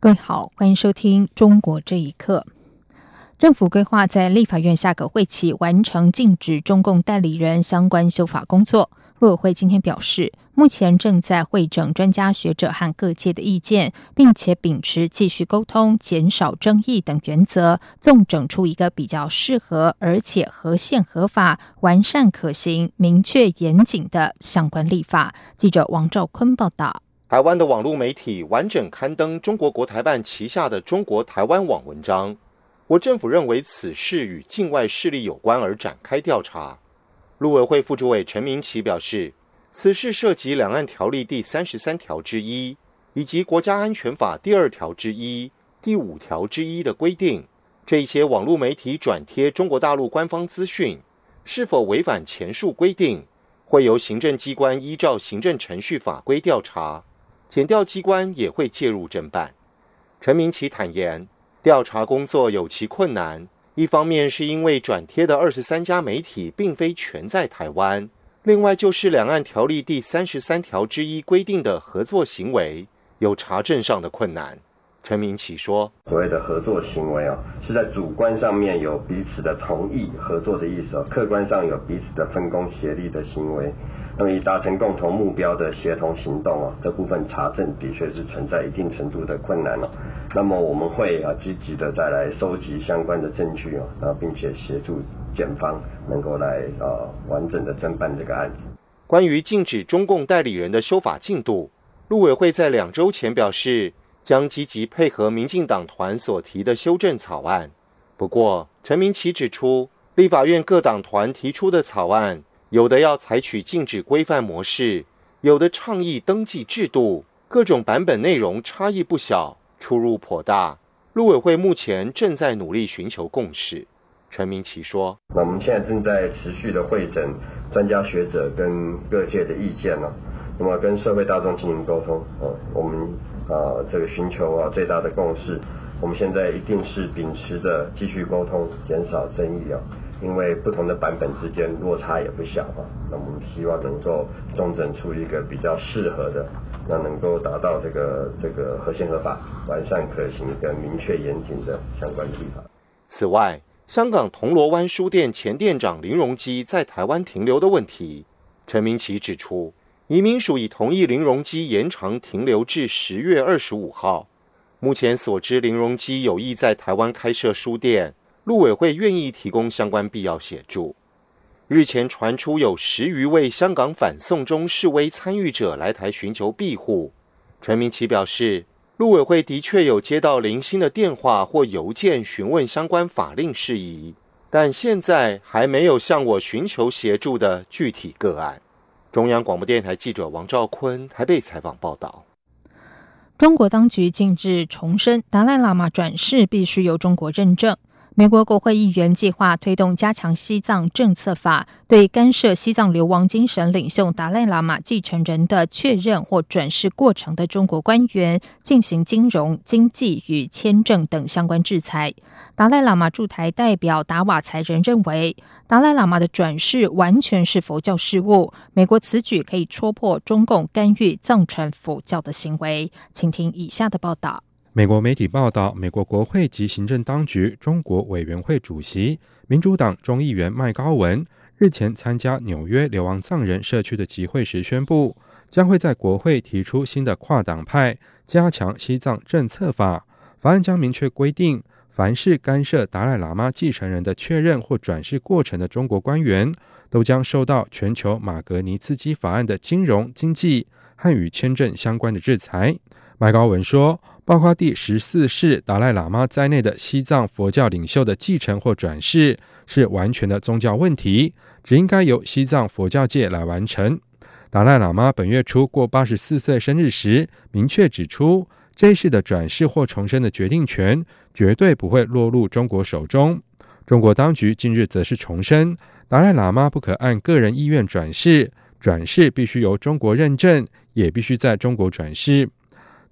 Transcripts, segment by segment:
各位好，欢迎收听《中国这一刻》。政府规划在立法院下个会期完成禁止中共代理人相关修法工作。陆委会今天表示，目前正在会诊专家学者和各界的意见，并且秉持继续沟通、减少争议等原则，纵整出一个比较适合而且合宪合法、完善可行、明确严谨的相关立法。记者王兆坤报道。台湾的网络媒体完整刊登中国国台办旗下的中国台湾网文章。我政府认为此事与境外势力有关，而展开调查。陆委会副主委陈明奇表示，此事涉及《两岸条例》第三十三条之一以及《国家安全法》第二条之一、第五条之一的规定。这些网络媒体转贴中国大陆官方资讯，是否违反前述规定，会由行政机关依照行政程序法规调查。检调机关也会介入侦办。陈明奇坦言，调查工作有其困难，一方面是因为转贴的二十三家媒体并非全在台湾，另外就是《两岸条例》第三十三条之一规定的合作行为有查证上的困难。陈明奇说：“所谓的合作行为啊，是在主观上面有彼此的同意合作的意思，客观上有彼此的分工协力的行为。”那么以达成共同目标的协同行动啊，这部分查证的确是存在一定程度的困难了。那么我们会啊积极的再来收集相关的证据啊，然后并且协助检方能够来呃完整的侦办这个案子。关于禁止中共代理人的修法进度，陆委会在两周前表示将积极配合民进党团所提的修正草案。不过陈明奇指出，立法院各党团提出的草案。有的要采取禁止规范模式，有的倡议登记制度，各种版本内容差异不小，出入颇大。陆委会目前正在努力寻求共识。陈明奇说：“我们现在正在持续的会诊专家学者跟各界的意见呢，那么跟社会大众进行沟通。呃，我们啊这个寻求啊最大的共识。我们现在一定是秉持着继续沟通，减少争议啊。”因为不同的版本之间落差也不小啊，那我们希望能够中整出一个比较适合的，那能够达到这个这个合宪合法、完善可行、跟明确严谨的相关立法。此外，香港铜锣湾书店前店长林荣基在台湾停留的问题，陈明奇指出，移民署已同意林荣基延长停留至十月二十五号。目前所知，林荣基有意在台湾开设书店。陆委会愿意提供相关必要协助。日前传出有十余位香港反送中示威参与者来台寻求庇护。陈明奇表示，陆委会的确有接到零星的电话或邮件询问相关法令事宜，但现在还没有向我寻求协助的具体个案。中央广播电台记者王兆坤还被采访报道。中国当局近日重申，达赖喇嘛转世必须由中国认证。美国国会议员计划推动加强西藏政策法，对干涉西藏流亡精神领袖达赖喇嘛继承人的确认或转世过程的中国官员进行金融、经济与签证等相关制裁。达赖喇嘛驻台代表达瓦才人认为，达赖喇嘛的转世完全是佛教事务，美国此举可以戳破中共干预藏传佛教的行为。请听以下的报道。美国媒体报道，美国国会及行政当局中国委员会主席、民主党众议员麦高文日前参加纽约流亡藏人社区的集会时宣布，将会在国会提出新的跨党派加强西藏政策法。法案将明确规定，凡是干涉达赖喇嘛继承人的确认或转世过程的中国官员，都将受到全球马格尼茨基法案的金融、经济和与签证相关的制裁。麦高文说。包括第十四世达赖喇嘛在内的西藏佛教领袖的继承或转世是完全的宗教问题，只应该由西藏佛教界来完成。达赖喇嘛本月初过八十四岁生日时，明确指出，这一世的转世或重生的决定权绝对不会落入中国手中。中国当局近日则是重申，达赖喇嘛不可按个人意愿转世，转世必须由中国认证，也必须在中国转世。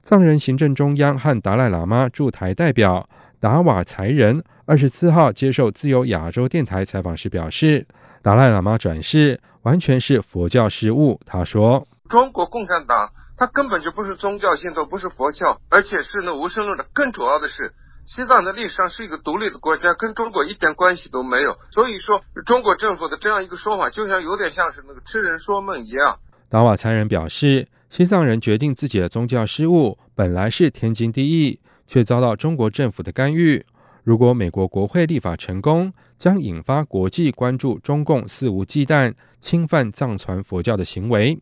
藏人行政中央和达赖喇嘛驻台代表达瓦才仁二十四号接受自由亚洲电台采访时表示，达赖喇嘛转世完全是佛教失误。他说：“中国共产党。”它根本就不是宗教信徒，不是佛教，而且是那无神论的。更主要的是，西藏的历史上是一个独立的国家，跟中国一点关系都没有。所以说，中国政府的这样一个说法，就像有点像是那个痴人说梦一样。达瓦才人表示，西藏人决定自己的宗教事务本来是天经地义，却遭到中国政府的干预。如果美国国会立法成功，将引发国际关注中共肆无忌惮侵犯藏传佛教的行为。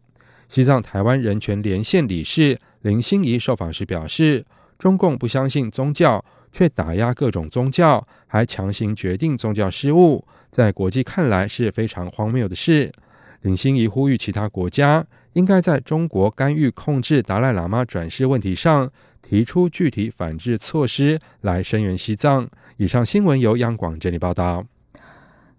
西藏台湾人权连线理事林心怡受访时表示，中共不相信宗教，却打压各种宗教，还强行决定宗教事务，在国际看来是非常荒谬的事。林心怡呼吁其他国家应该在中国干预控制达赖喇嘛转世问题上，提出具体反制措施来声援西藏。以上新闻由央广整理报道。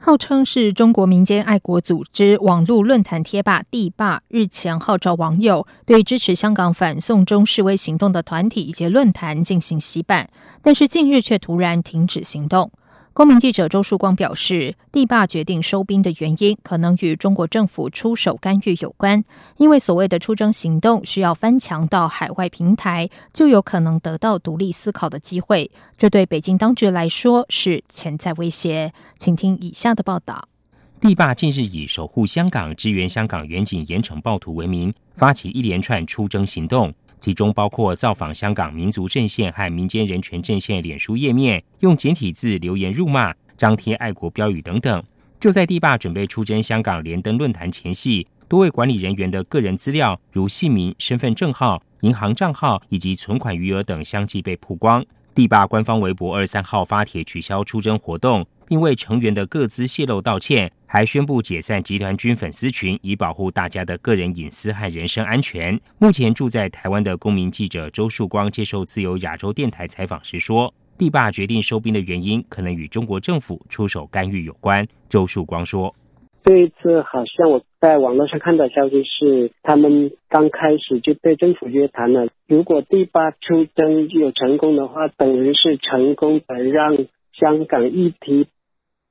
号称是中国民间爱国组织网络论坛贴吧地霸日前号召网友对支持香港反送中示威行动的团体以及论坛进行洗版，但是近日却突然停止行动。公民记者周树光表示，地霸决定收兵的原因可能与中国政府出手干预有关。因为所谓的出征行动需要翻墙到海外平台，就有可能得到独立思考的机会，这对北京当局来说是潜在威胁。请听以下的报道：地霸近日以守护香港、支援香港远景严惩暴徒为名，发起一连串出征行动。其中包括造访香港民族阵线和民间人权阵线脸书页面，用简体字留言辱骂、张贴爱国标语等等。就在地霸准备出征香港连登论坛前夕，多位管理人员的个人资料，如姓名、身份证号、银行账号以及存款余额等相继被曝光。地霸官方微博二十三号发帖取消出征活动，并为成员的各资泄露道歉，还宣布解散集团军粉丝群，以保护大家的个人隐私和人身安全。目前住在台湾的公民记者周树光接受自由亚洲电台采访时说，地霸决定收兵的原因可能与中国政府出手干预有关。周树光说。这一次好像我在网络上看到消息是，他们刚开始就被政府约谈了。如果第八出征有成功的话，等于是成功的让香港议题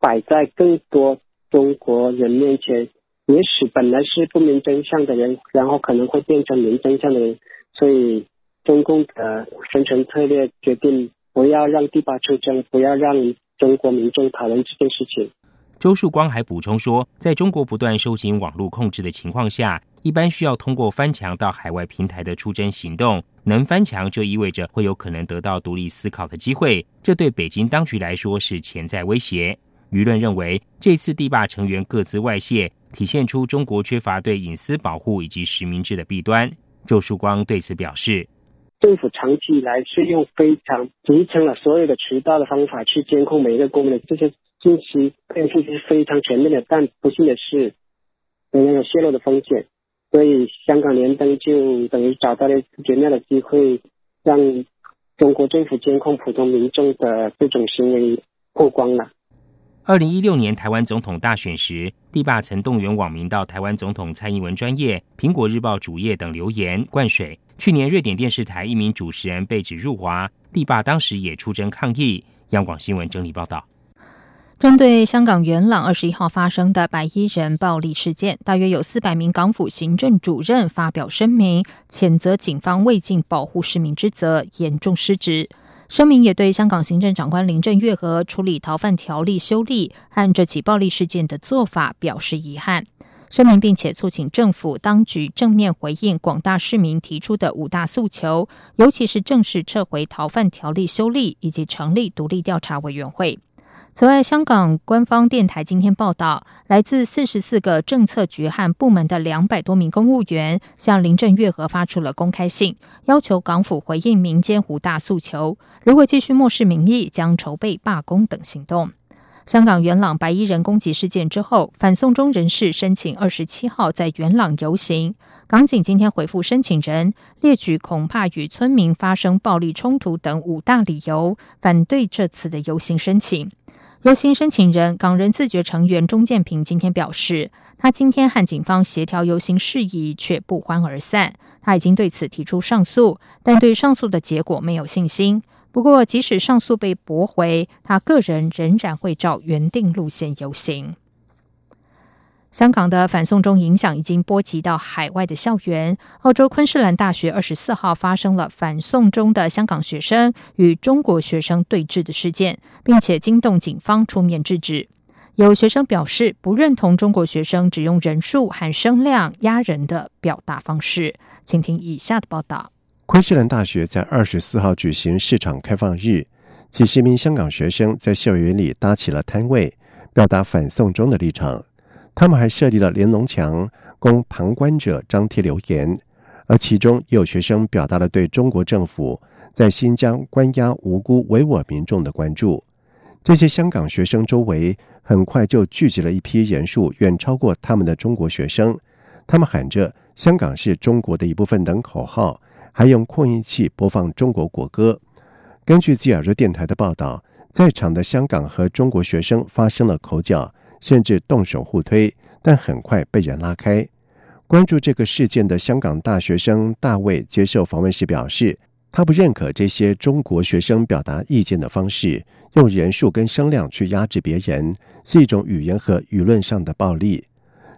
摆在更多中国人面前。也许本来是不明真相的人，然后可能会变成明真相的人。所以中共的生存策略决定不要让第八出征，不要让中国民众讨论这件事情。周树光还补充说，在中国不断收紧网络控制的情况下，一般需要通过翻墙到海外平台的出征行动。能翻墙就意味着会有可能得到独立思考的机会，这对北京当局来说是潜在威胁。舆论认为，这次地霸成员各自外泄，体现出中国缺乏对隐私保护以及实名制的弊端。周树光对此表示，政府长期以来是用非常集成了所有的渠道的方法去监控每一个公民的这些。信息变数是非常全面的，但不幸的是，仍然有泄露的风险。所以，香港联登就等于找到了绝妙的机会，让中国政府监控普通民众的这种行为曝光了。二零一六年台湾总统大选时，地霸曾动员网民到台湾总统蔡英文专业、苹果日报主页等留言灌水。去年瑞典电视台一名主持人被指入华，地霸当时也出征抗议。央广新闻整理报道。针对香港元朗二十一号发生的白衣人暴力事件，大约有四百名港府行政主任发表声明，谴责警方未尽保护市民之责，严重失职。声明也对香港行政长官林郑月娥处理逃犯条例修例和这起暴力事件的做法表示遗憾。声明并且促请政府当局正面回应广大市民提出的五大诉求，尤其是正式撤回逃犯条例修例以及成立独立调查委员会。此外，香港官方电台今天报道，来自四十四个政策局和部门的两百多名公务员向林郑月娥发出了公开信，要求港府回应民间五大诉求。如果继续漠视民意，将筹备罢工等行动。香港元朗白衣人攻击事件之后，反送中人士申请二十七号在元朗游行。港警今天回复申请人，列举恐怕与村民发生暴力冲突等五大理由，反对这次的游行申请。游行申请人港人自觉成员钟建平今天表示，他今天和警方协调游行事宜，却不欢而散。他已经对此提出上诉，但对上诉的结果没有信心。不过，即使上诉被驳回，他个人仍然会照原定路线游行。香港的反送中影响已经波及到海外的校园。澳洲昆士兰大学二十四号发生了反送中的香港学生与中国学生对峙的事件，并且惊动警方出面制止。有学生表示不认同中国学生只用人数和声量压人的表达方式。请听以下的报道：昆士兰大学在二十四号举行市场开放日，几十名香港学生在校园里搭起了摊位，表达反送中的立场。他们还设立了连龙墙，供旁观者张贴留言，而其中也有学生表达了对中国政府在新疆关押无辜维吾尔民众的关注。这些香港学生周围很快就聚集了一批人数远超过他们的中国学生，他们喊着“香港是中国的一部分”等口号，还用扩音器播放中国国歌。根据吉尔热电台的报道，在场的香港和中国学生发生了口角。甚至动手互推，但很快被人拉开。关注这个事件的香港大学生大卫接受访问时表示，他不认可这些中国学生表达意见的方式，用人数跟声量去压制别人，是一种语言和舆论上的暴力。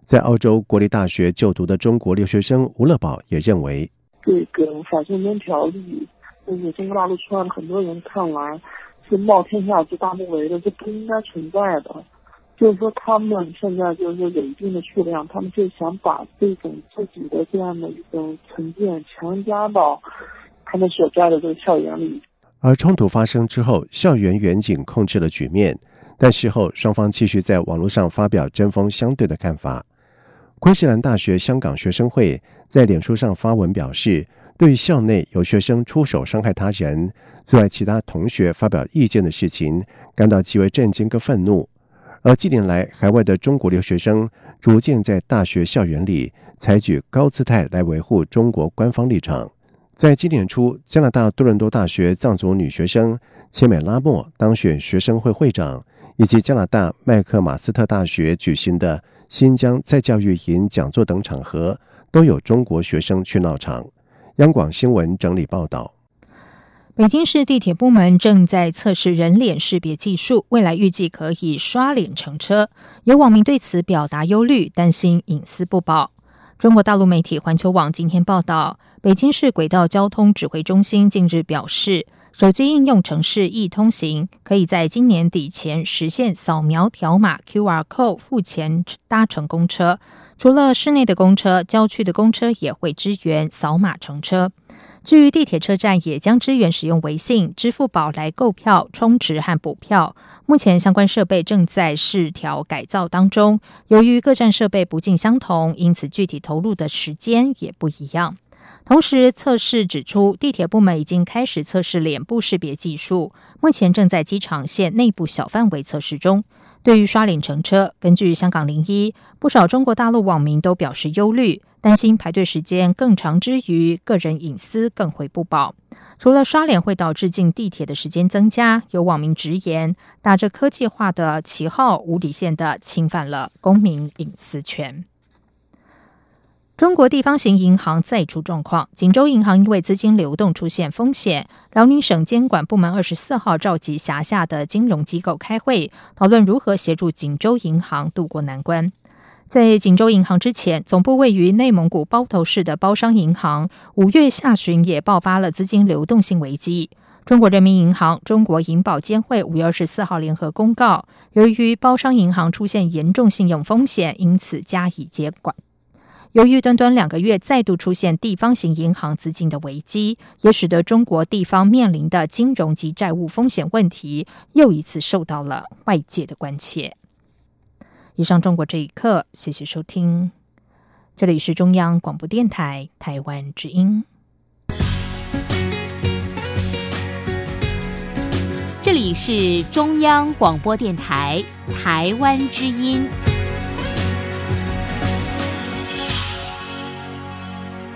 在澳洲国立大学就读的中国留学生吴乐宝也认为，这个反送中条例，就是中国大陆出来很多人看来是冒天下之大不韪的，这不应该存在的。就是说，他们现在就是有一定的数量，他们就想把这种自己的这样的一种成见强加到他们所在的这个校园里。而冲突发生之后，校园远景控制了局面，但事后双方继续在网络上发表针锋相对的看法。昆士兰大学香港学生会在脸书上发文表示，对校内有学生出手伤害他人、阻碍其他同学发表意见的事情，感到极为震惊跟愤怒。而近年来，海外的中国留学生逐渐在大学校园里采取高姿态来维护中国官方立场。在今年初，加拿大多伦多大学藏族女学生切美拉莫当选学生会会长，以及加拿大麦克马斯特大学举行的新疆再教育营讲座等场合，都有中国学生去闹场。央广新闻整理报道。北京市地铁部门正在测试人脸识别技术，未来预计可以刷脸乘车。有网民对此表达忧虑，担心隐私不保。中国大陆媒体环球网今天报道，北京市轨道交通指挥中心近日表示，手机应用程式易通行可以在今年底前实现扫描条码 QR code 付钱搭乘公车。除了市内的公车，郊区的公车也会支援扫码乘车。至于地铁车站，也将支援使用微信、支付宝来购票、充值和补票。目前相关设备正在试调改造当中。由于各站设备不尽相同，因此具体投入的时间也不一样。同时，测试指出，地铁部门已经开始测试脸部识别技术，目前正在机场线内部小范围测试中。对于刷脸乘车，根据香港零一，不少中国大陆网民都表示忧虑。担心排队时间更长之余，个人隐私更会不保。除了刷脸会导致进地铁的时间增加，有网民直言，打着科技化的旗号，无底线的侵犯了公民隐私权。中国地方型银行再出状况，锦州银行因为资金流动出现风险，辽宁省监管部门二十四号召集辖下的金融机构开会，讨论如何协助锦州银行渡过难关。在锦州银行之前，总部位于内蒙古包头市的包商银行，五月下旬也爆发了资金流动性危机。中国人民银行、中国银保监会五月二十四号联合公告，由于包商银行出现严重信用风险，因此加以监管。由于短短两个月再度出现地方型银行资金的危机，也使得中国地方面临的金融及债务风险问题又一次受到了外界的关切。以上中国这一刻，谢谢收听，这里是中央广播电台台湾之音。这里是中央广播电台台湾之音。